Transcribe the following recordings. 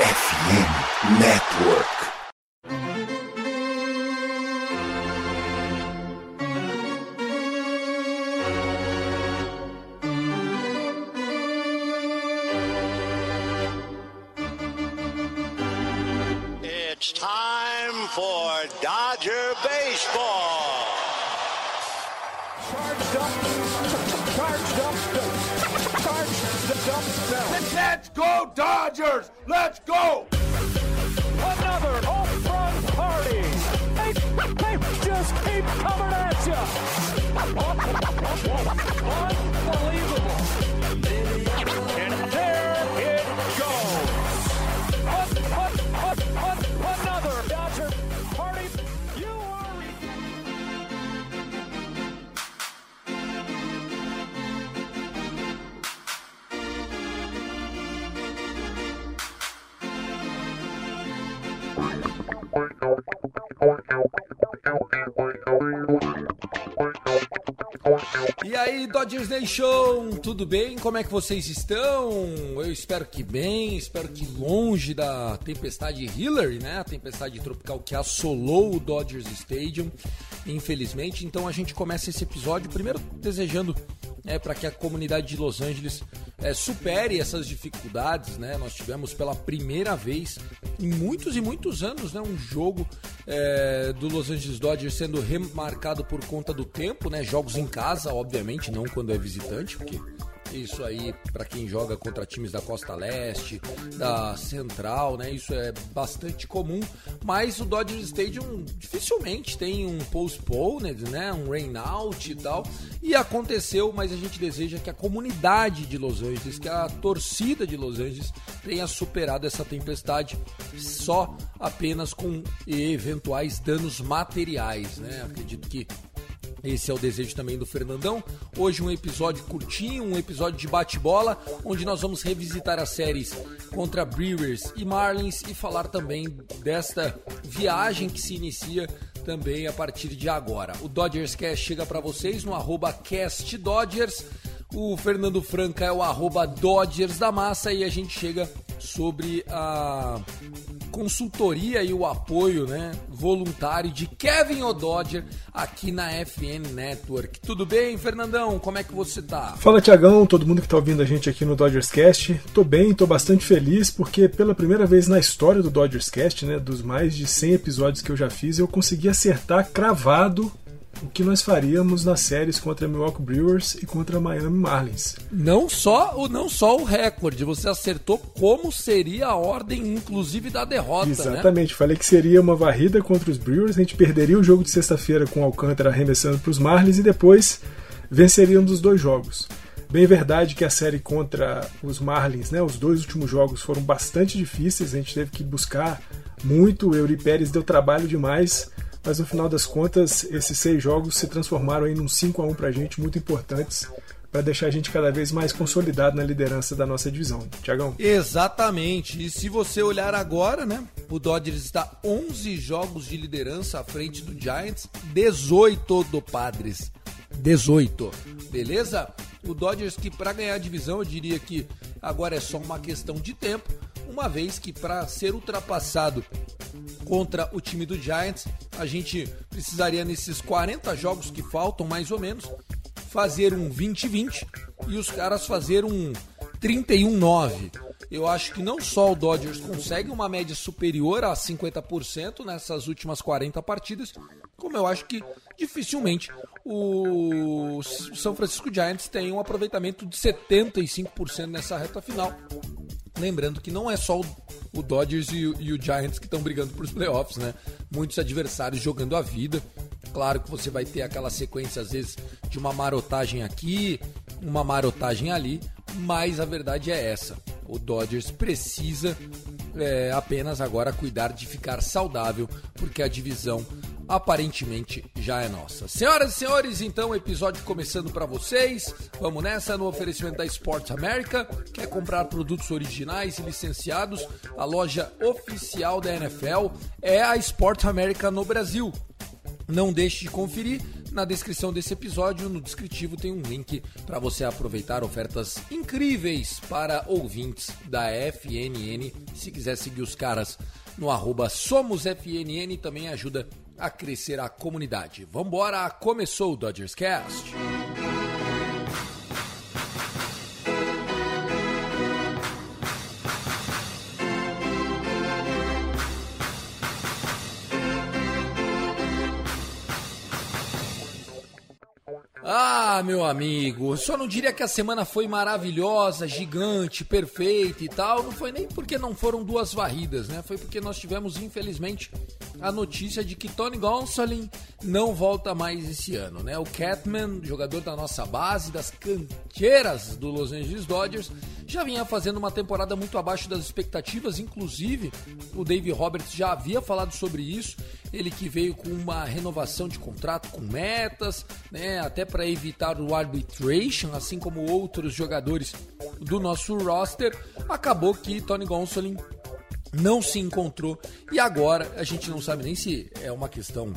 FM Network. It's time for Dodger Baseball. Charged up, charged up, charged up. Let's Dodgers! Let's go! Another home run party. They, they just keep coming at you. Unbelievable. E aí, Dodgers Nation, tudo bem? Como é que vocês estão? Eu espero que bem, espero que longe da tempestade Hillary, né? A tempestade tropical que assolou o Dodgers Stadium, infelizmente. Então a gente começa esse episódio primeiro desejando é, para que a comunidade de Los Angeles é, supere essas dificuldades, né? Nós tivemos pela primeira vez em muitos e muitos anos, né, um jogo é, do Los Angeles Dodgers sendo remarcado por conta do tempo, né? Jogos em casa, obviamente, não quando é visitante, porque isso aí, para quem joga contra times da Costa Leste, da Central, né? Isso é bastante comum. Mas o Dodger Stadium dificilmente tem um postponed, né? Um rain out e tal. E aconteceu, mas a gente deseja que a comunidade de Los Angeles, que a torcida de Los Angeles tenha superado essa tempestade só apenas com eventuais danos materiais, né? Acredito que esse é o desejo também do Fernandão. Hoje um episódio curtinho, um episódio de bate-bola, onde nós vamos revisitar as séries contra Brewers e Marlins e falar também desta viagem que se inicia também a partir de agora. O Dodgers Cast chega para vocês no CastDodgers. O Fernando Franca é o arroba Dodgers da Massa e a gente chega sobre a consultoria e o apoio né, voluntário de Kevin O'Dodger aqui na FN Network. Tudo bem, Fernandão? Como é que você tá? Fala Tiagão, todo mundo que está ouvindo a gente aqui no Dodgers Cast. Tô bem, tô bastante feliz porque pela primeira vez na história do Dodgers Cast, né, dos mais de 100 episódios que eu já fiz, eu consegui acertar cravado o que nós faríamos nas séries contra Milwaukee Brewers e contra Miami Marlins. Não só o não só o recorde, você acertou como seria a ordem inclusive da derrota, né? Exatamente, falei que seria uma varrida contra os Brewers, a gente perderia o jogo de sexta-feira com o Alcântara arremessando para os Marlins e depois venceríamos os dois jogos. Bem verdade que a série contra os Marlins, né, os dois últimos jogos foram bastante difíceis, a gente teve que buscar muito, o Eury Pérez deu trabalho demais, mas no final das contas, esses seis jogos se transformaram em um 5 a 1 pra gente, muito importantes para deixar a gente cada vez mais consolidado na liderança da nossa divisão. Tiagão? Exatamente. E se você olhar agora, né? O Dodgers está 11 jogos de liderança à frente do Giants, 18 do Padres. 18. Beleza? O Dodgers que para ganhar a divisão, eu diria que agora é só uma questão de tempo, uma vez que para ser ultrapassado contra o time do Giants, a gente precisaria nesses 40 jogos que faltam, mais ou menos, fazer um 20-20 e os caras fazer um 31-9. Eu acho que não só o Dodgers consegue uma média superior a 50% nessas últimas 40 partidas, como eu acho que dificilmente o São Francisco Giants tem um aproveitamento de 75% nessa reta final. Lembrando que não é só o Dodgers e o, e o Giants que estão brigando por os playoffs, né? Muitos adversários jogando a vida. Claro que você vai ter aquela sequência, às vezes, de uma marotagem aqui, uma marotagem ali, mas a verdade é essa. O Dodgers precisa é, apenas agora cuidar de ficar saudável, porque a divisão aparentemente já é nossa. Senhoras e senhores, então, episódio começando para vocês. Vamos nessa no oferecimento da Sports America. Quer comprar produtos originais e licenciados? A loja oficial da NFL é a Sports America no Brasil. Não deixe de conferir na descrição desse episódio, no descritivo, tem um link para você aproveitar ofertas incríveis para ouvintes da FNN. Se quiser seguir os caras no arroba SomosFNN, também ajuda a crescer a comunidade. Vambora, começou o Dodgers Cast! Ah, meu amigo, só não diria que a semana foi maravilhosa, gigante, perfeita e tal. Não foi nem porque não foram duas varridas, né? Foi porque nós tivemos, infelizmente, a notícia de que Tony Gonsolin não volta mais esse ano, né? O Catman, jogador da nossa base, das canteiras do Los Angeles Dodgers, já vinha fazendo uma temporada muito abaixo das expectativas, inclusive o Dave Roberts já havia falado sobre isso, ele que veio com uma renovação de contrato com metas, né, até para evitar o arbitration, assim como outros jogadores do nosso roster, acabou que Tony Gonsolin não se encontrou e agora a gente não sabe nem se é uma questão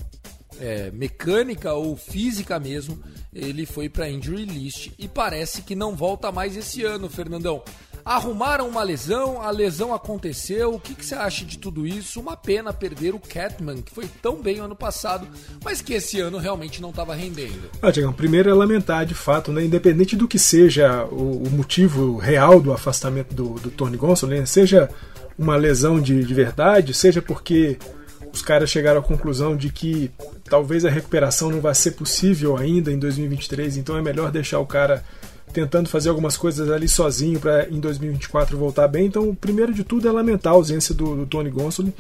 é, mecânica ou física mesmo, ele foi para injury list e parece que não volta mais esse ano, Fernandão. Arrumaram uma lesão, a lesão aconteceu. O que, que, você acha de tudo isso? Uma pena perder o Catman, que foi tão bem ano passado, mas que esse ano realmente não estava rendendo. Ah, Diego, primeiro é lamentar de fato, né, independente do que seja o, o motivo real do afastamento do, do Tony Gonsolin, né, seja uma lesão de, de verdade, seja porque os caras chegaram à conclusão de que talvez a recuperação não vai ser possível ainda em 2023, então é melhor deixar o cara tentando fazer algumas coisas ali sozinho para em 2024 voltar bem. Então, primeiro de tudo é lamentar a ausência do, do Tony Gonsolin.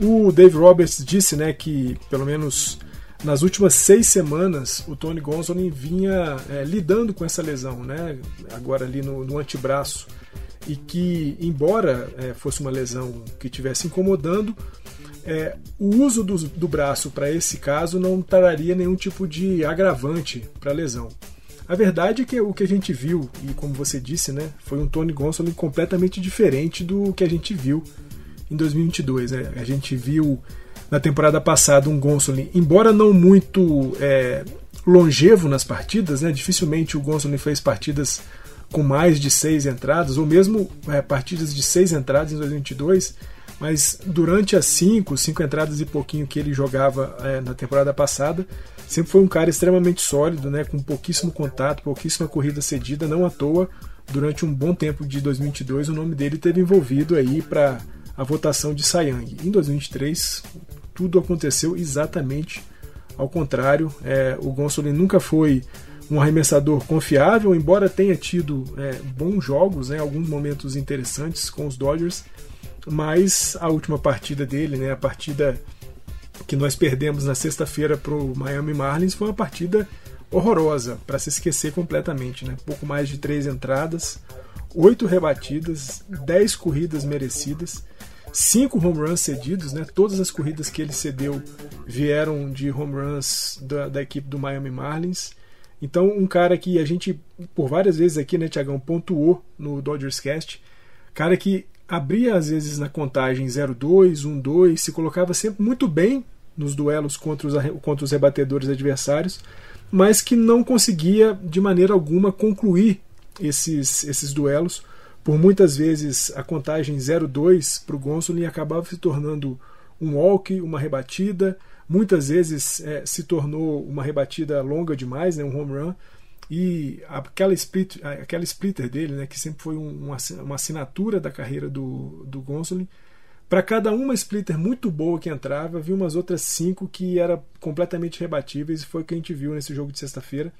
O Dave Roberts disse, né, que pelo menos nas últimas seis semanas o Tony Gonsolin vinha é, lidando com essa lesão, né, agora ali no, no antebraço e que embora é, fosse uma lesão que estivesse incomodando, é, o uso do, do braço para esse caso não traria nenhum tipo de agravante para a lesão. A verdade é que o que a gente viu, e como você disse, né, foi um Tony Gonsolin completamente diferente do que a gente viu em 2022. Né? A gente viu na temporada passada um Gonsolin, embora não muito é, longevo nas partidas, né, dificilmente o Gonsolin fez partidas com mais de seis entradas, ou mesmo é, partidas de seis entradas em 2022, mas durante as cinco, cinco entradas e pouquinho que ele jogava é, na temporada passada, sempre foi um cara extremamente sólido, né, com pouquíssimo contato, pouquíssima corrida cedida, não à toa. Durante um bom tempo de 2022, o nome dele teve envolvido aí para a votação de Sayang. Em 2023, tudo aconteceu exatamente ao contrário. É, o Gonsolin nunca foi um arremessador confiável, embora tenha tido é, bons jogos, né, alguns momentos interessantes com os Dodgers, mas a última partida dele, né, a partida que nós perdemos na sexta-feira para o Miami Marlins foi uma partida horrorosa, para se esquecer completamente. Né? Pouco mais de três entradas, oito rebatidas, dez corridas merecidas, cinco home runs cedidos. Né? Todas as corridas que ele cedeu vieram de home runs da, da equipe do Miami Marlins. Então, um cara que a gente, por várias vezes aqui, né, Tiagão, pontuou no Dodgers Cast, cara que abria às vezes na contagem 0-2, 1-2, se colocava sempre muito bem nos duelos contra os, contra os rebatedores adversários, mas que não conseguia de maneira alguma concluir esses, esses duelos. Por muitas vezes a contagem 0-2 para o Gonsolin acabava se tornando um walk, uma rebatida, muitas vezes é, se tornou uma rebatida longa demais, né, um home run, e aquela, split, aquela splitter dele, né, que sempre foi uma, uma assinatura da carreira do, do Gonsolin, para cada uma splitter muito boa que entrava, havia umas outras cinco que eram completamente rebatíveis, e foi o que a gente viu nesse jogo de sexta-feira.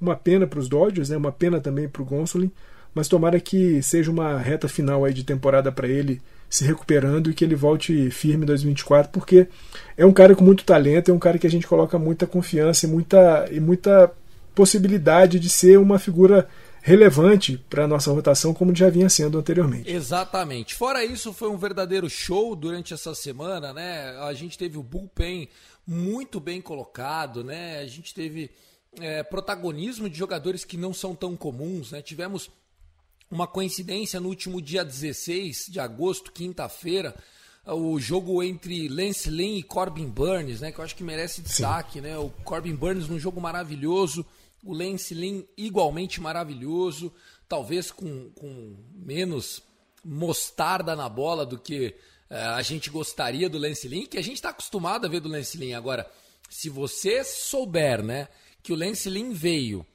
Uma pena para os Dodgers, né? uma pena também para o Gonsolin, mas tomara que seja uma reta final aí de temporada para ele se recuperando e que ele volte firme em 2024, porque é um cara com muito talento, é um cara que a gente coloca muita confiança e muita, e muita possibilidade de ser uma figura relevante para a nossa rotação, como já vinha sendo anteriormente. Exatamente. Fora isso, foi um verdadeiro show durante essa semana, né? A gente teve o bullpen muito bem colocado, né? A gente teve é, protagonismo de jogadores que não são tão comuns, né? Tivemos uma coincidência no último dia 16 de agosto, quinta-feira, o jogo entre Lance Lynn e Corbin Burns, né? Que eu acho que merece destaque, Sim. né? O Corbin Burns num jogo maravilhoso, o Lance Lynn igualmente maravilhoso, talvez com, com menos mostarda na bola do que uh, a gente gostaria do Lance Lynn, que a gente está acostumado a ver do Lance Lynn. Agora, se você souber, né, que o Lance Lynn veio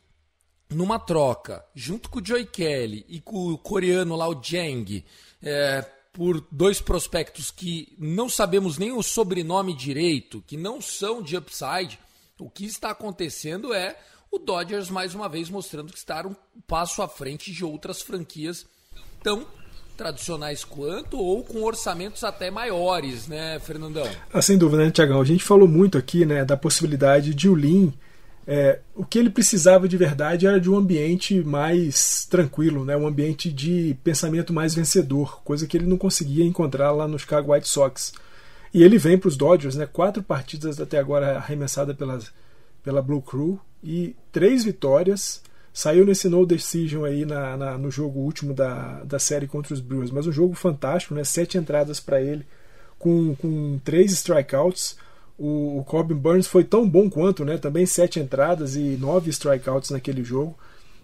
numa troca junto com o Joey Kelly e com o coreano lá, o Jang, é, por dois prospectos que não sabemos nem o sobrenome direito, que não são de upside, o que está acontecendo é o Dodgers mais uma vez mostrando que está um passo à frente de outras franquias tão tradicionais quanto ou com orçamentos até maiores, né, Fernandão? Ah, sem dúvida, né, Tiagão? A gente falou muito aqui, né, da possibilidade de o Lin é, o que ele precisava de verdade era de um ambiente mais tranquilo, né? um ambiente de pensamento mais vencedor, coisa que ele não conseguia encontrar lá no Chicago White Sox. E ele vem para os Dodgers, né? quatro partidas até agora arremessada pela, pela Blue Crew e três vitórias. Saiu nesse no decision aí na, na, no jogo último da, da série contra os Brewers, mas um jogo fantástico, né? sete entradas para ele, com, com três strikeouts o, o Corbin Burns foi tão bom quanto, né? Também sete entradas e nove strikeouts naquele jogo.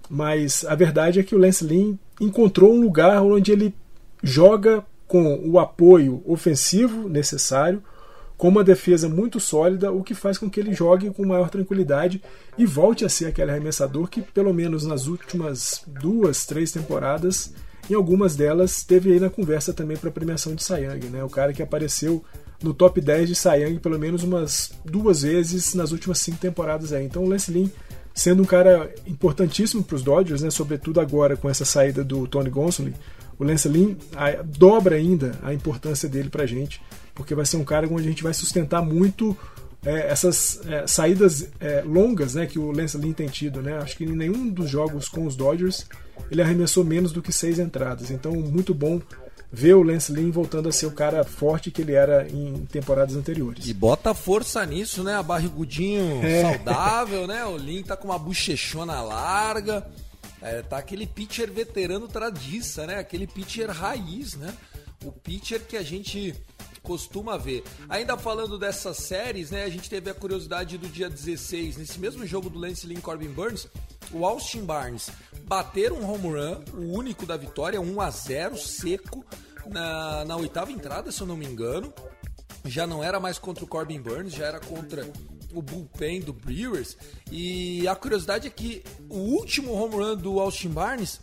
Mas a verdade é que o Lance Lynn encontrou um lugar onde ele joga com o apoio ofensivo necessário, com uma defesa muito sólida, o que faz com que ele jogue com maior tranquilidade e volte a ser aquele arremessador que, pelo menos nas últimas duas, três temporadas, em algumas delas, teve aí na conversa também para a premiação de Sayang, né? O cara que apareceu no top 10 de Young pelo menos umas duas vezes nas últimas cinco temporadas aí. Então o Lance Lynn sendo um cara importantíssimo para os Dodgers, né, sobretudo agora com essa saída do Tony Gonsolin, o Lance Lynn dobra ainda a importância dele para gente, porque vai ser um cara onde a gente vai sustentar muito é, essas é, saídas é, longas né, que o Lance Lynn tem tido. Né? Acho que em nenhum dos jogos com os Dodgers ele arremessou menos do que seis entradas. Então, muito bom ver o Lance Lynn voltando a ser o cara forte que ele era em temporadas anteriores. E bota força nisso, né? A barrigudinho é. saudável, né? O Lynn tá com uma bochechona larga. É, tá aquele pitcher veterano tradiça, né? Aquele pitcher raiz, né? O pitcher que a gente costuma ver. Ainda falando dessas séries, né? A gente teve a curiosidade do dia 16, nesse mesmo jogo do Lance Lynn Corbin Burns, o Austin Barnes bater um home run, o único da vitória, 1 a 0 seco na, na oitava entrada, se eu não me engano. Já não era mais contra o Corbin Burns, já era contra o bullpen do Brewers. E a curiosidade é que o último home run do Austin Barnes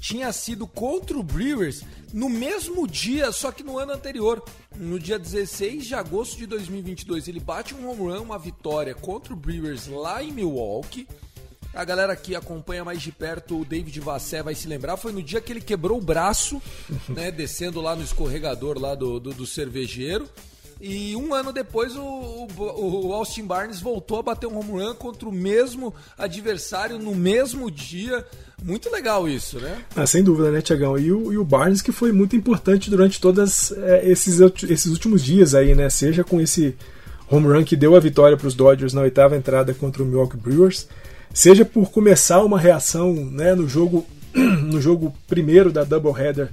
tinha sido contra o Brewers no mesmo dia, só que no ano anterior, no dia 16 de agosto de 2022. Ele bate um home run, uma vitória contra o Brewers lá em Milwaukee. A galera que acompanha mais de perto o David Vassé vai se lembrar, foi no dia que ele quebrou o braço, né, descendo lá no escorregador lá do, do, do cervejeiro. E um ano depois o, o, o, Austin Barnes voltou a bater um home run contra o mesmo adversário no mesmo dia. Muito legal isso, né? Ah, sem dúvida, né, Tiagão? E o, e o Barnes que foi muito importante durante todos é, esses, esses últimos dias aí, né? Seja com esse home run que deu a vitória para os Dodgers na oitava entrada contra o Milwaukee Brewers, seja por começar uma reação né, no jogo no jogo primeiro da doubleheader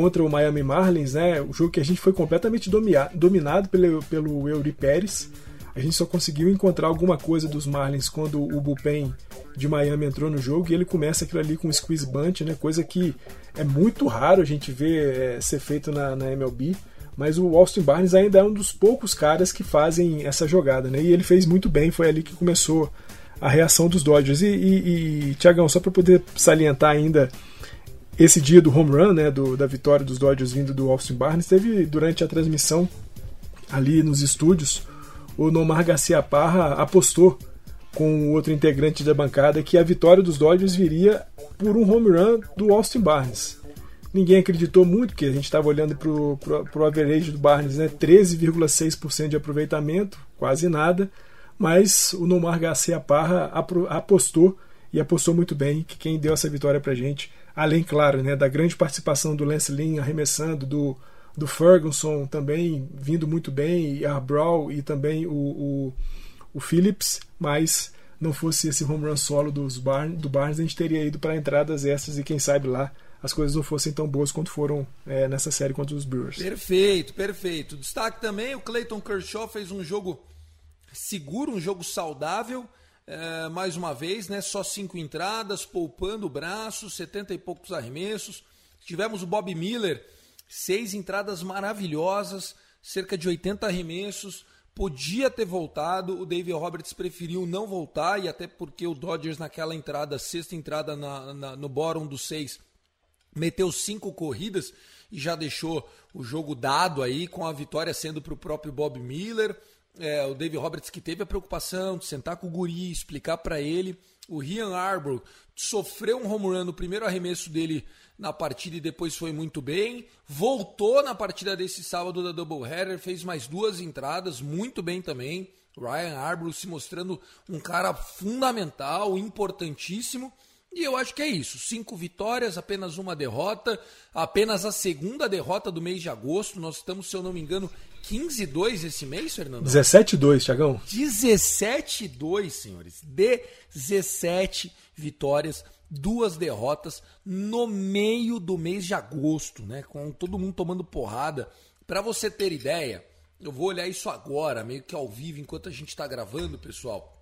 contra o Miami Marlins, né, o jogo que a gente foi completamente dominado pelo, pelo Eury Pérez. A gente só conseguiu encontrar alguma coisa dos Marlins quando o bullpen de Miami entrou no jogo e ele começa aquilo ali com um squeeze bunt, né, coisa que é muito raro a gente ver é, ser feito na, na MLB mas o Austin Barnes ainda é um dos poucos caras que fazem essa jogada, né? E ele fez muito bem, foi ali que começou a reação dos Dodgers. E, e, e Tiagão, só para poder salientar ainda esse dia do home run, né, do, da vitória dos Dodgers vindo do Austin Barnes, teve durante a transmissão ali nos estúdios, o Nomar Garcia Parra apostou com outro integrante da bancada que a vitória dos Dodgers viria por um home run do Austin Barnes. Ninguém acreditou muito, porque a gente estava olhando para o average do Barnes, né? 13,6% de aproveitamento, quase nada mas o Nomar Garcia Parra apostou e apostou muito bem que quem deu essa vitória pra gente, além, claro, né, da grande participação do Lance Lynn arremessando, do, do Ferguson também vindo muito bem, e a Brawl e também o, o, o Phillips, mas não fosse esse home run solo dos Barnes, do Barnes, a gente teria ido para entradas essas e quem sabe lá as coisas não fossem tão boas quanto foram é, nessa série contra os Brewers. Perfeito, perfeito. Destaque também, o Clayton Kershaw fez um jogo seguro, um jogo saudável. É, mais uma vez, né? Só cinco entradas, poupando o braço, 70 e poucos arremessos. Tivemos o Bob Miller, seis entradas maravilhosas, cerca de 80 arremessos. Podia ter voltado, o David Roberts preferiu não voltar, e até porque o Dodgers, naquela entrada, sexta entrada na, na, no bottom dos seis, meteu cinco corridas e já deixou o jogo dado aí, com a vitória sendo para o próprio Bob Miller. É, o David Roberts que teve a preocupação de sentar com o guri, explicar para ele. O Rian Arbor sofreu um home run no primeiro arremesso dele na partida e depois foi muito bem. Voltou na partida desse sábado da doubleheader, fez mais duas entradas, muito bem também. Ryan Arbor se mostrando um cara fundamental, importantíssimo. E eu acho que é isso. Cinco vitórias, apenas uma derrota. Apenas a segunda derrota do mês de agosto. Nós estamos, se eu não me engano, 15-2 esse mês, Fernando? 17-2, Thiagão. 17-2, senhores. 17 vitórias, duas derrotas no meio do mês de agosto, né? Com todo mundo tomando porrada. Para você ter ideia, eu vou olhar isso agora, meio que ao vivo, enquanto a gente está gravando, pessoal.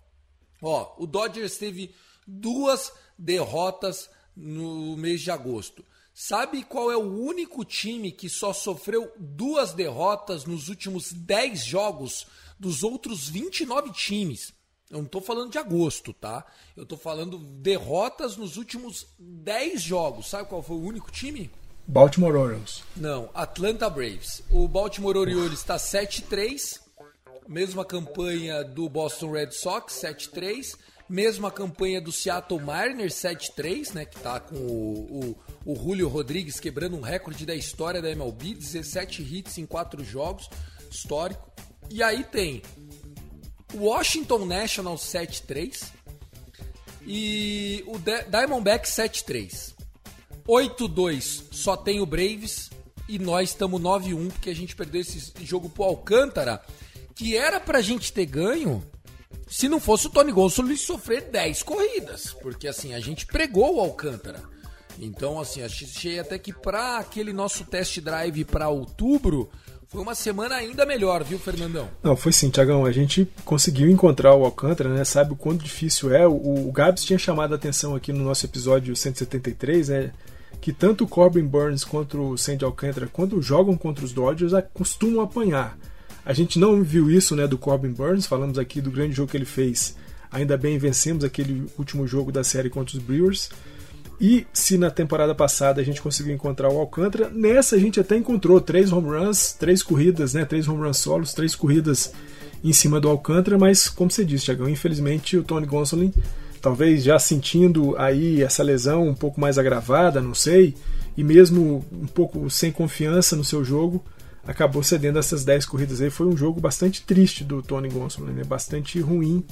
Ó, o Dodgers teve duas derrotas no mês de agosto. Sabe qual é o único time que só sofreu duas derrotas nos últimos 10 jogos dos outros 29 times? Eu não estou falando de agosto, tá? Eu estou falando derrotas nos últimos 10 jogos. Sabe qual foi o único time? Baltimore Orioles. Não, Atlanta Braves. O Baltimore Orioles está 7-3, mesma campanha do Boston Red Sox, 7-3. Mesma campanha do Seattle Mariners 7-3, né? Que tá com o, o, o Julio Rodrigues quebrando um recorde da história da MLB, 17 hits em 4 jogos, histórico. E aí tem Washington National 7-3 e o Diamondback 7-3. 8-2 só tem o Braves e nós estamos 9-1 porque a gente perdeu esse jogo pro Alcântara, que era pra gente ter ganho se não fosse o Tony Gonçalves sofrer 10 corridas, porque assim, a gente pregou o Alcântara. Então, assim, achei até que para aquele nosso test drive para outubro, foi uma semana ainda melhor, viu, Fernandão? Não, foi sim, Tiagão. A gente conseguiu encontrar o Alcântara, né? Sabe o quanto difícil é. O, o Gabs tinha chamado a atenção aqui no nosso episódio 173, né? Que tanto o Corbin Burns quanto o Sandy Alcântara, quando jogam contra os Dodgers, costumam apanhar. A gente não viu isso né, do Corbin Burns, falamos aqui do grande jogo que ele fez. Ainda bem vencemos aquele último jogo da série contra os Brewers. E se na temporada passada a gente conseguiu encontrar o Alcântara, nessa a gente até encontrou três home runs, três corridas, né, três home runs solos, três corridas em cima do Alcântara, mas como você disse, Thiagão, infelizmente o Tony Gonsolin, talvez já sentindo aí essa lesão um pouco mais agravada, não sei, e mesmo um pouco sem confiança no seu jogo, acabou cedendo essas 10 corridas aí. Foi um jogo bastante triste do Tony Gonsolin, né? bastante ruim,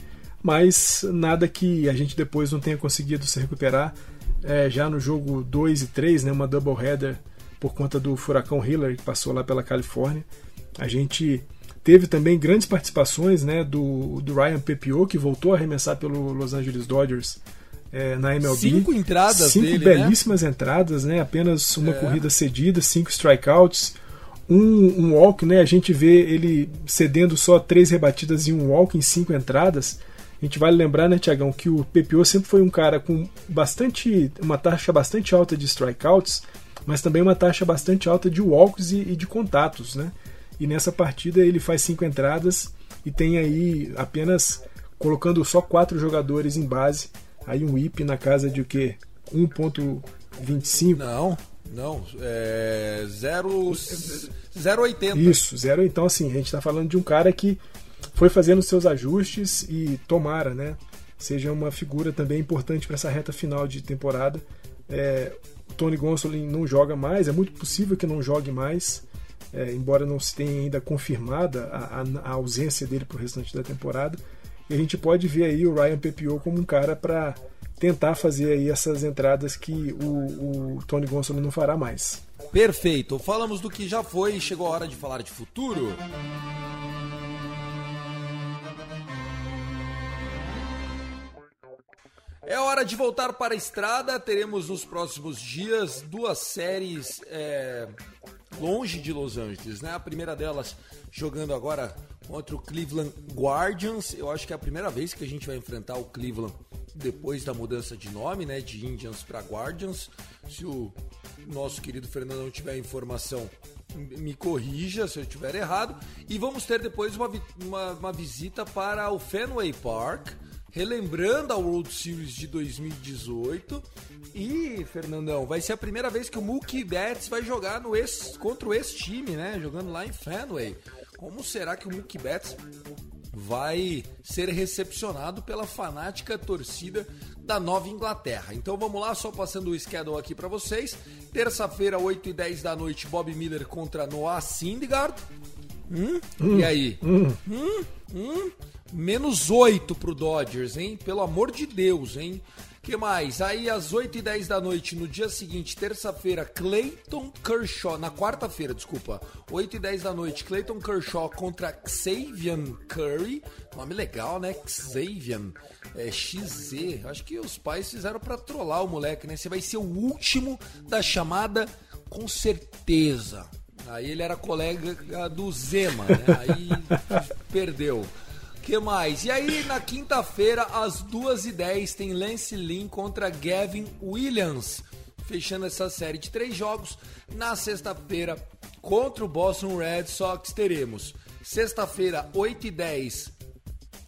mas nada que a gente depois não tenha conseguido se recuperar. É, já no jogo 2 e 3, né, uma doubleheader por conta do furacão Hillary que passou lá pela Califórnia. A gente teve também grandes participações né, do, do Ryan Pepio, que voltou a arremessar pelo Los Angeles Dodgers é, na MLB. Cinco entradas Cinco dele, né? belíssimas né? entradas, né? apenas uma é. corrida cedida, cinco strikeouts um, um walk, né? A gente vê ele cedendo só três rebatidas e um walk em cinco entradas. A gente vale lembrar, né, Tiagão, que o PPO sempre foi um cara com bastante uma taxa bastante alta de strikeouts, mas também uma taxa bastante alta de walks e, e de contatos, né? E nessa partida ele faz cinco entradas e tem aí apenas colocando só quatro jogadores em base, aí um IP na casa de o que 1.25. Não, não, é 0,80. Isso, zero. Então, assim, a gente está falando de um cara que foi fazendo seus ajustes e tomara, né? Seja uma figura também importante para essa reta final de temporada. É, Tony Gonsolin não joga mais, é muito possível que não jogue mais, é, embora não se tenha ainda confirmada a, a, a ausência dele para o restante da temporada. E a gente pode ver aí o Ryan Pepio como um cara para tentar fazer aí essas entradas que o, o Tony Gonçalves não fará mais. Perfeito. Falamos do que já foi e chegou a hora de falar de futuro. É hora hora de voltar para a estrada. Teremos nos próximos dias duas séries é, longe de Los Angeles, né? A primeira delas jogando agora contra o Cleveland Guardians. Eu acho que é a primeira vez que a gente vai enfrentar o Cleveland depois da mudança de nome, né, de Indians para Guardians. Se o nosso querido Fernando não tiver informação, me corrija se eu estiver errado. E vamos ter depois uma, uma, uma visita para o Fenway Park, relembrando a World Series de 2018. E, Fernandão, vai ser a primeira vez que o Mookie Betts vai jogar no ex, contra o ex-time, né? Jogando lá em Fenway. Como será que o Mookie Betts vai ser recepcionado pela fanática torcida da Nova Inglaterra. Então vamos lá, só passando o schedule aqui para vocês. Terça-feira, 8 e 10 da noite, Bob Miller contra Noah Syndergaard. Hum? Hum, e aí? Hum. hum? Menos 8 pro Dodgers, hein? Pelo amor de Deus, hein? que mais? Aí às 8 e 10 da noite, no dia seguinte, terça-feira, Clayton Kershaw, na quarta-feira, desculpa, 8 e 10 da noite, Clayton Kershaw contra Xavier Curry, nome legal, né? Xavier, é XZ, acho que os pais fizeram para trollar o moleque, né? Você vai ser o último da chamada com certeza. Aí ele era colega do Zema, né? Aí perdeu que mais? E aí, na quinta-feira, às 2h10, tem Lance Lynn contra Gavin Williams. Fechando essa série de três jogos. Na sexta-feira, contra o Boston Red Sox, teremos. Sexta-feira, 8h10,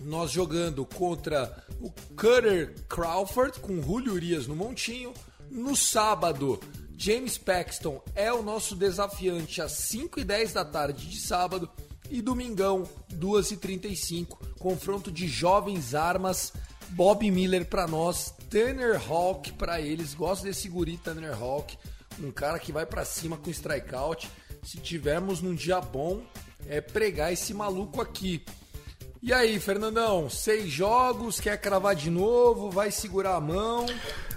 nós jogando contra o Cutter Crawford, com Julio Urias no montinho. No sábado, James Paxton é o nosso desafiante às 5h10 da tarde de sábado. E domingão, 2h35, confronto de jovens armas. Bob Miller para nós, Tanner Hawk para eles. Gosto desse guri Tanner Hawk, um cara que vai para cima com strikeout. Se tivermos num dia bom, é pregar esse maluco aqui. E aí, Fernandão, seis jogos, quer cravar de novo, vai segurar a mão?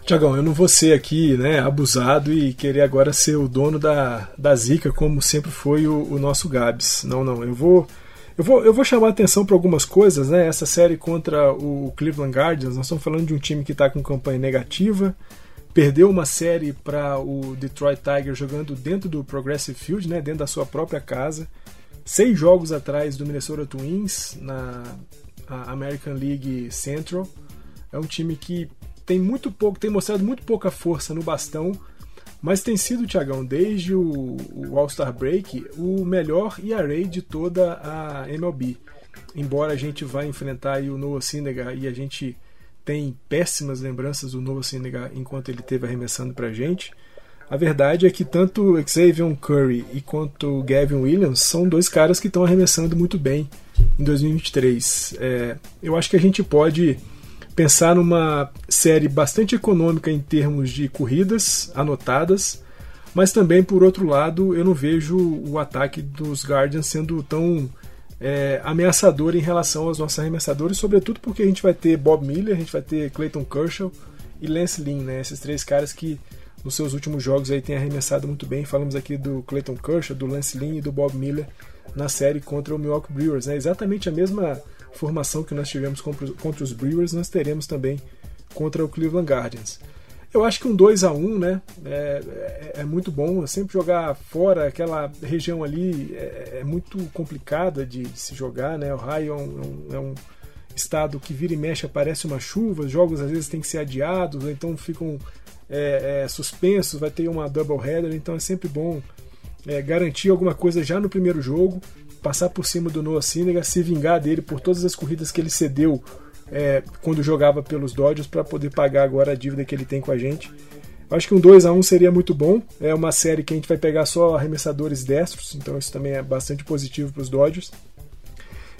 Tiagão, eu não vou ser aqui né, abusado e querer agora ser o dono da, da zica, como sempre foi o, o nosso Gabs. Não, não, eu vou. Eu vou, eu vou chamar a atenção para algumas coisas, né? Essa série contra o Cleveland Guardians, nós estamos falando de um time que está com campanha negativa, perdeu uma série para o Detroit Tigers jogando dentro do Progressive Field, né? Dentro da sua própria casa, seis jogos atrás do Minnesota Twins na American League Central. É um time que tem muito pouco, tem mostrado muito pouca força no bastão, mas tem sido, Tiagão, desde o, o All-Star Break, o melhor ERA de toda a MLB. Embora a gente vá enfrentar o Noah Syndergaard e a gente tem péssimas lembranças do Noah Syndergaard enquanto ele esteve arremessando pra gente, a verdade é que tanto Xavier Curry e quanto Gavin Williams são dois caras que estão arremessando muito bem em 2023. É, eu acho que a gente pode pensar numa série bastante econômica em termos de corridas anotadas, mas também, por outro lado, eu não vejo o ataque dos Guardians sendo tão é, ameaçador em relação aos nossos arremessadores, sobretudo porque a gente vai ter Bob Miller, a gente vai ter Clayton Kershaw e Lance Lynn, né? esses três caras que nos seus últimos jogos aí têm arremessado muito bem. Falamos aqui do Clayton Kershaw, do Lance Lynn e do Bob Miller na série contra o Milwaukee Brewers. Né? Exatamente a mesma formação que nós tivemos contra os Brewers, nós teremos também contra o Cleveland Guardians. Eu acho que um 2 a 1 né, é, é, é, muito bom. Sempre jogar fora, aquela região ali é, é muito complicada de, de, se jogar. Né? O Ohio é um, é um, estado que vira e mexe, aparece uma chuva, os jogos às vezes têm que ser adiados, então ficam é, é, suspensos, vai ter uma double header, então é sempre bom é, garantir alguma coisa já no primeiro jogo passar por cima do Noah Syndergaard, se vingar dele por todas as corridas que ele cedeu é, quando jogava pelos Dodgers para poder pagar agora a dívida que ele tem com a gente. Acho que um 2 a 1 seria muito bom. É uma série que a gente vai pegar só arremessadores destros, então isso também é bastante positivo para os Dodgers.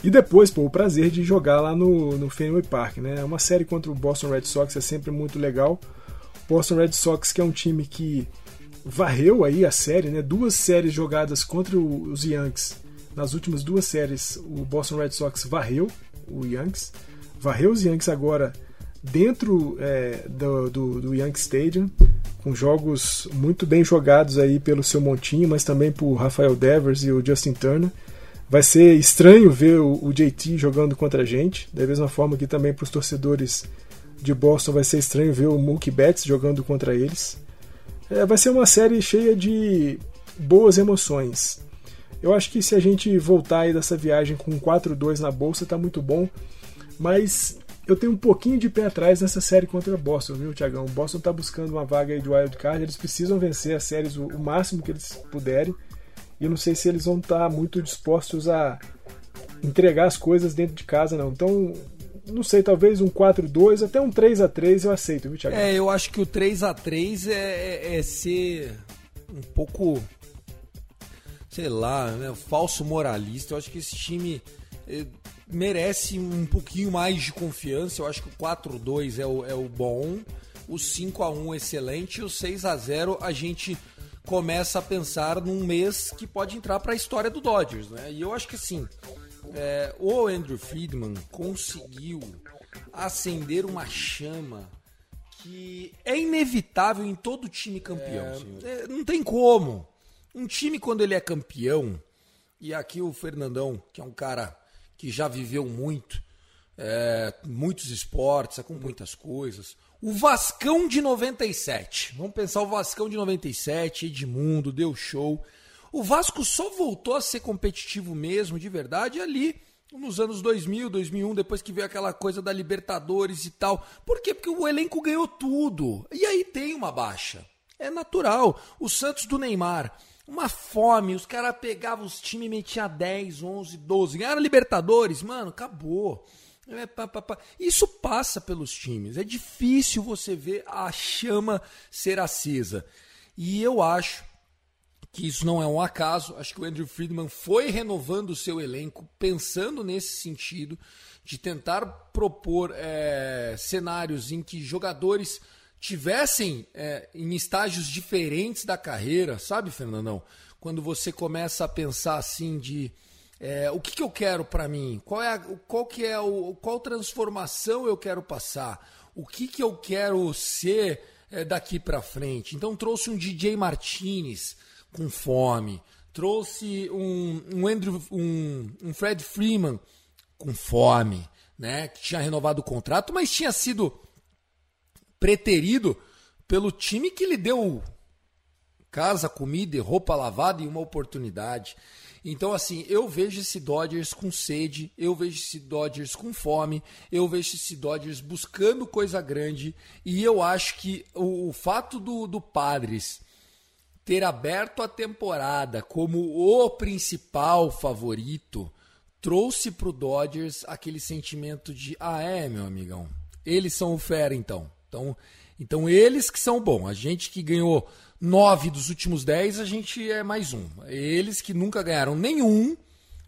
E depois, pô, o prazer de jogar lá no, no Fenway Park, né? É uma série contra o Boston Red Sox é sempre muito legal. Boston Red Sox que é um time que varreu aí a série, né? Duas séries jogadas contra os Yankees nas últimas duas séries, o Boston Red Sox varreu o Yankees, varreu os Yankees agora dentro é, do, do, do Yankee Stadium, com jogos muito bem jogados aí pelo seu montinho, mas também por Rafael Devers e o Justin Turner. Vai ser estranho ver o, o JT jogando contra a gente, da mesma forma que também para os torcedores de Boston vai ser estranho ver o Mookie Betts jogando contra eles. É, vai ser uma série cheia de boas emoções. Eu acho que se a gente voltar aí dessa viagem com 4-2 na bolsa tá muito bom, mas eu tenho um pouquinho de pé atrás nessa série contra Boston, viu, Tiagão? Boston tá buscando uma vaga aí de wild card, eles precisam vencer as séries o, máximo que eles puderem. E eu não sei se eles vão estar tá muito dispostos a entregar as coisas dentro de casa, não. Então, não sei, talvez um 4-2, até um 3x3 eu aceito, viu, Thiago? É, eu acho que o 3x3 é, é, é, ser um pouco, sei lá, né, falso moralista. Eu acho que esse time é, merece um pouquinho mais de confiança. Eu acho que o 4-2 é o, é o bom, o 5x1 excelente e o 6x0 a gente começa a pensar num mês que pode entrar para a história do Dodgers, né? E eu acho que assim, é, o Andrew Friedman conseguiu acender uma chama que é inevitável em todo time campeão. É, é, não tem como. Um time, quando ele é campeão, e aqui o Fernandão, que é um cara que já viveu muito, é, muitos esportes, com muitas coisas. O Vascão de 97. Vamos pensar o Vascão de 97, Edmundo, deu show. O Vasco só voltou a ser competitivo mesmo, de verdade, ali nos anos 2000, 2001, depois que veio aquela coisa da Libertadores e tal. Por quê? Porque o elenco ganhou tudo. E aí tem uma baixa. É natural. O Santos do Neymar, uma fome, os caras pegavam os times e metiam 10, 11, 12. Ganharam Libertadores, mano, acabou. É, pá, pá, pá. Isso passa pelos times. É difícil você ver a chama ser acesa. E eu acho que isso não é um acaso. Acho que o Andrew Friedman foi renovando o seu elenco, pensando nesse sentido, de tentar propor é, cenários em que jogadores tivessem é, em estágios diferentes da carreira, sabe, Fernandão? Quando você começa a pensar assim de é, o que, que, eu quero para mim, qual é a, qual que é o, qual transformação eu quero passar, o que, que eu quero ser é, daqui para frente. Então trouxe um DJ Martinez, com fome. Trouxe um, um, Andrew, um, um Fred Freeman com fome, né? Que tinha renovado o contrato, mas tinha sido preterido pelo time que lhe deu casa, comida, roupa lavada e uma oportunidade. Então, assim, eu vejo esse Dodgers com sede, eu vejo esse Dodgers com fome, eu vejo esse Dodgers buscando coisa grande, e eu acho que o, o fato do, do Padres ter aberto a temporada como o principal favorito trouxe para o Dodgers aquele sentimento de ah é meu amigão eles são o fera então então então eles que são bom. A gente que ganhou nove dos últimos dez a gente é mais um. Eles que nunca ganharam nenhum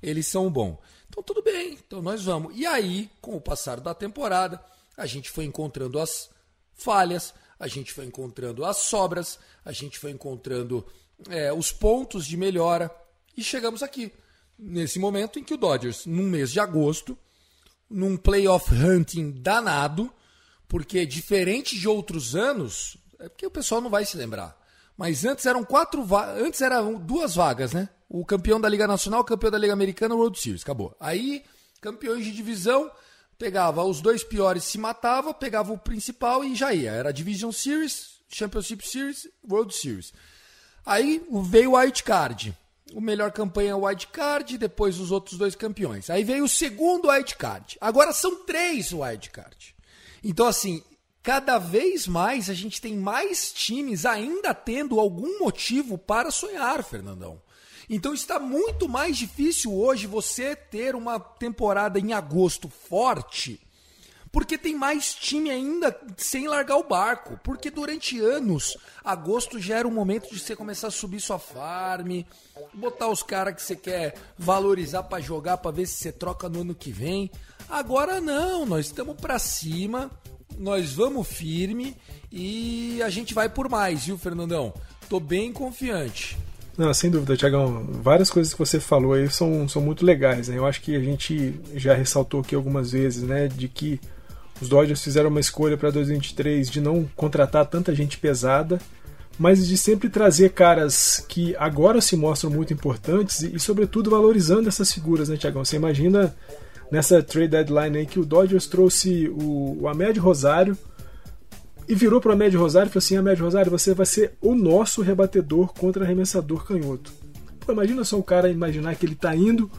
eles são bom. Então tudo bem. Então nós vamos. E aí com o passar da temporada a gente foi encontrando as falhas a gente foi encontrando as sobras, a gente foi encontrando é, os pontos de melhora e chegamos aqui, nesse momento em que o Dodgers, num mês de agosto, num playoff hunting danado, porque diferente de outros anos, é porque o pessoal não vai se lembrar. Mas antes eram quatro antes eram duas vagas, né? O campeão da Liga Nacional, o campeão da Liga Americana, o World Series, acabou. Aí, campeões de divisão, pegava os dois piores, se matava, pegava o principal e já ia. Era Division Series, Championship Series, World Series. Aí veio o White Card. O melhor campanha é o White Card, depois os outros dois campeões. Aí veio o segundo White Card. Agora são três White Card. Então, assim, cada vez mais a gente tem mais times ainda tendo algum motivo para sonhar, Fernandão. Então está muito mais difícil hoje você ter uma temporada em agosto forte, porque tem mais time ainda sem largar o barco. Porque durante anos, agosto já era o momento de você começar a subir sua farm, botar os caras que você quer valorizar para jogar, para ver se você troca no ano que vem. Agora não, nós estamos para cima, nós vamos firme e a gente vai por mais, viu, Fernandão? Tô bem confiante. Não, sem dúvida, Tiagão. Várias coisas que você falou aí são, são muito legais. Né? Eu acho que a gente já ressaltou aqui algumas vezes né, de que os Dodgers fizeram uma escolha para 2023 de não contratar tanta gente pesada, mas de sempre trazer caras que agora se mostram muito importantes e, e sobretudo, valorizando essas figuras, né, Tiagão? Você imagina nessa trade deadline aí que o Dodgers trouxe o, o Ahmed Rosário e virou para o Ahmed Rosário e falou assim: Ahmed Rosário, você vai ser o nosso rebatedor contra arremessador canhoto. Pô, imagina só o cara imaginar que ele está indo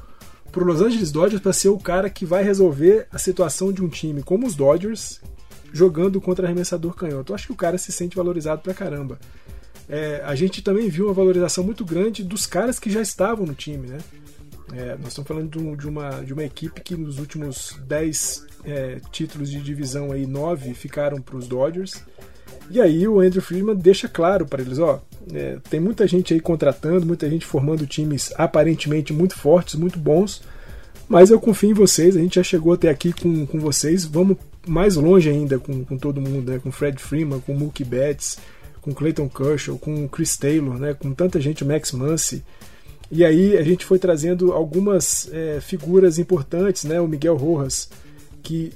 pro Los Angeles Dodgers para ser o cara que vai resolver a situação de um time como os Dodgers jogando contra arremessador canhoto. Eu acho que o cara se sente valorizado pra caramba. É, a gente também viu uma valorização muito grande dos caras que já estavam no time, né? É, nós estamos falando de, uma, de uma equipe que nos últimos 10 é, títulos de divisão aí, 9 ficaram para os Dodgers. E aí o Andrew Friedman deixa claro para eles, ó, é, tem muita gente aí contratando, muita gente formando times aparentemente muito fortes, muito bons, mas eu confio em vocês, a gente já chegou até aqui com, com vocês, vamos mais longe ainda com, com todo mundo, né? com Fred Freeman, com Mookie Betts, com Clayton Kershaw, com Chris Taylor, né? com tanta gente, o Max Muncy. E aí a gente foi trazendo algumas é, figuras importantes, né? o Miguel Rojas, que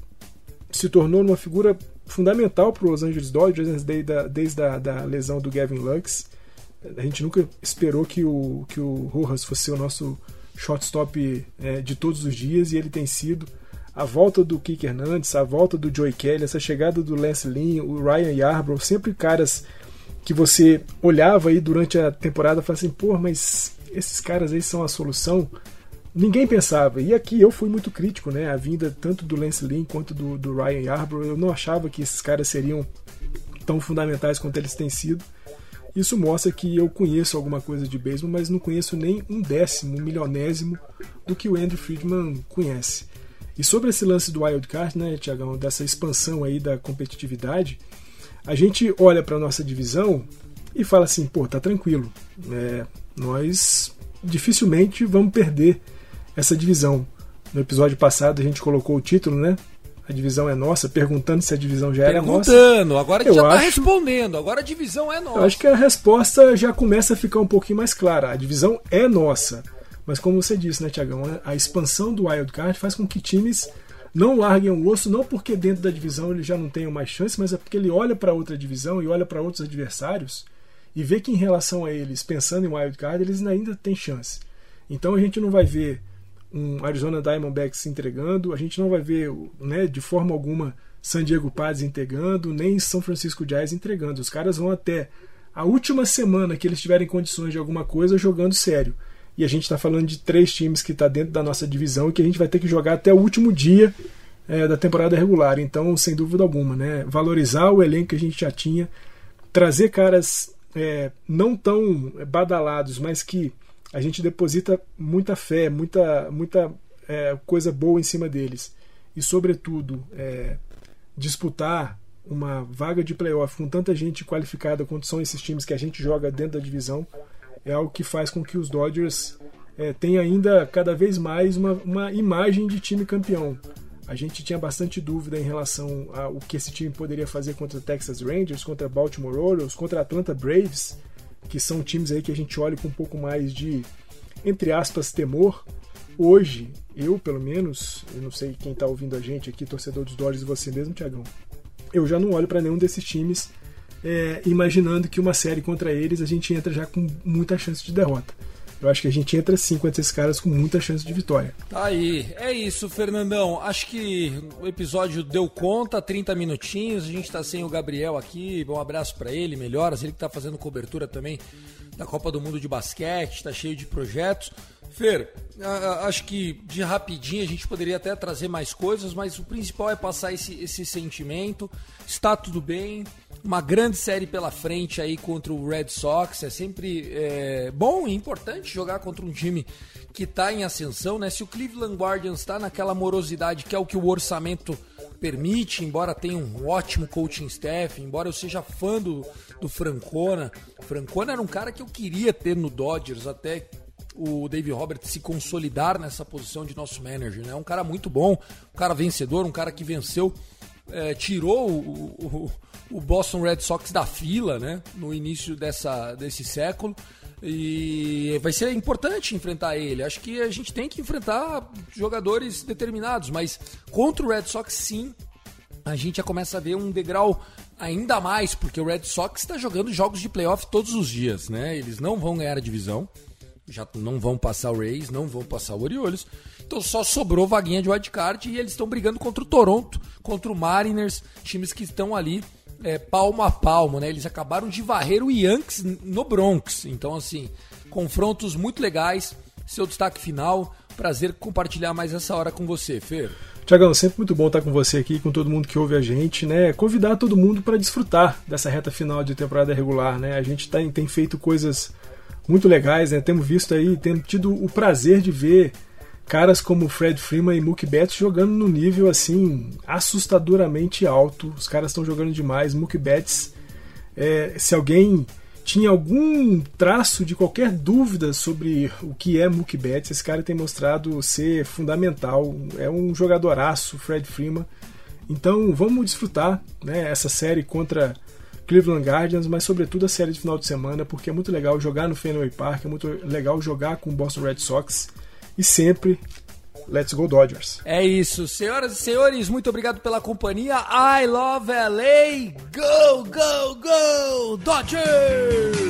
se tornou uma figura fundamental para os Los Angeles Dodgers desde, a, desde a da lesão do Gavin Lux. A gente nunca esperou que o, que o Rojas fosse o nosso shortstop é, de todos os dias e ele tem sido a volta do Kike Hernandes, a volta do Joey Kelly, essa chegada do Lance Lynn, o Ryan Yarbrough, sempre caras que você olhava aí durante a temporada e falava assim, pô, mas esses caras aí são a solução. Ninguém pensava. E aqui eu fui muito crítico, né? A vinda tanto do Lance Lynn quanto do, do Ryan Yarbrough. Eu não achava que esses caras seriam tão fundamentais quanto eles têm sido. Isso mostra que eu conheço alguma coisa de beisebol, mas não conheço nem um décimo, um milionésimo do que o Andrew Friedman conhece. E sobre esse lance do wild card, né, Tiagão, dessa expansão aí da competitividade, a gente olha para nossa divisão e fala assim, pô, tá tranquilo, é, nós dificilmente vamos perder essa divisão. No episódio passado a gente colocou o título, né? A divisão é nossa, perguntando se a divisão já era nossa. Perguntando, agora a gente eu já está respondendo, agora a divisão é nossa. Eu acho que a resposta já começa a ficar um pouquinho mais clara. A divisão é nossa. Mas como você disse, né, Tiagão, né, a expansão do Wild Card faz com que times não larguem o osso, não porque dentro da divisão eles já não tenham mais chance, mas é porque ele olha para outra divisão e olha para outros adversários e vê que em relação a eles, pensando em Wild Card, eles ainda têm chance. Então a gente não vai ver um Arizona Diamondbacks se entregando, a gente não vai ver né, de forma alguma San Diego Padres entregando, nem São Francisco Giants entregando. Os caras vão até a última semana que eles tiverem condições de alguma coisa jogando sério. E a gente está falando de três times que está dentro da nossa divisão e que a gente vai ter que jogar até o último dia é, da temporada regular. Então, sem dúvida alguma, né? valorizar o elenco que a gente já tinha, trazer caras é, não tão badalados, mas que a gente deposita muita fé, muita, muita é, coisa boa em cima deles. E, sobretudo, é, disputar uma vaga de playoff com tanta gente qualificada quanto são esses times que a gente joga dentro da divisão é algo que faz com que os Dodgers é, tenham ainda cada vez mais uma, uma imagem de time campeão. A gente tinha bastante dúvida em relação ao que esse time poderia fazer contra Texas Rangers, contra Baltimore Orioles, contra Atlanta Braves, que são times aí que a gente olha com um pouco mais de, entre aspas, temor. Hoje, eu pelo menos, eu não sei quem está ouvindo a gente aqui, torcedor dos Dodgers você mesmo, Tiagão, eu já não olho para nenhum desses times é, imaginando que uma série contra eles a gente entra já com muita chance de derrota. Eu acho que a gente entra sim contra esses caras com muita chance de vitória. Tá aí. É isso, Fernandão. Acho que o episódio deu conta, 30 minutinhos. A gente tá sem o Gabriel aqui. Um abraço para ele, melhoras. Ele que tá fazendo cobertura também da Copa do Mundo de Basquete, tá cheio de projetos. Fer, acho que de rapidinho a gente poderia até trazer mais coisas, mas o principal é passar esse, esse sentimento. Está tudo bem uma grande série pela frente aí contra o Red Sox. É sempre é, bom e importante jogar contra um time que está em ascensão, né? Se o Cleveland Guardians está naquela morosidade que é o que o orçamento permite, embora tenha um ótimo coaching staff, embora eu seja fã do, do Francona. Francona era um cara que eu queria ter no Dodgers até o Dave Roberts se consolidar nessa posição de nosso manager, né? Um cara muito bom, um cara vencedor, um cara que venceu, é, tirou o, o o Boston Red Sox da fila, né? No início dessa, desse século. E vai ser importante enfrentar ele. Acho que a gente tem que enfrentar jogadores determinados, mas contra o Red Sox, sim, a gente já começa a ver um degrau ainda mais, porque o Red Sox está jogando jogos de playoff todos os dias, né? Eles não vão ganhar a divisão, já não vão passar o Rays, não vão passar o Orioles. Então só sobrou vaguinha de wildcard e eles estão brigando contra o Toronto, contra o Mariners, times que estão ali é, palmo a palmo, né? Eles acabaram de varrer o Yankees no Bronx. Então, assim, confrontos muito legais. Seu destaque final. Prazer compartilhar mais essa hora com você, Fer. Tiagão, sempre muito bom estar com você aqui, com todo mundo que ouve a gente, né? Convidar todo mundo para desfrutar dessa reta final de temporada regular, né? A gente tá, tem feito coisas muito legais, né? Temos visto aí, temos tido o prazer de ver caras como Fred Freeman e Mookie Betts jogando no nível assim assustadoramente alto. Os caras estão jogando demais. Mookie Betts, é, se alguém tinha algum traço de qualquer dúvida sobre o que é Mookie Betts, esse cara tem mostrado ser fundamental. É um jogadoraço, Fred Freeman. Então vamos desfrutar né, essa série contra Cleveland Guardians, mas sobretudo a série de final de semana, porque é muito legal jogar no Fenway Park, é muito legal jogar com o Boston Red Sox e sempre Let's go Dodgers. É isso, senhoras e senhores, muito obrigado pela companhia. I love LA. Go, go, go, Dodgers!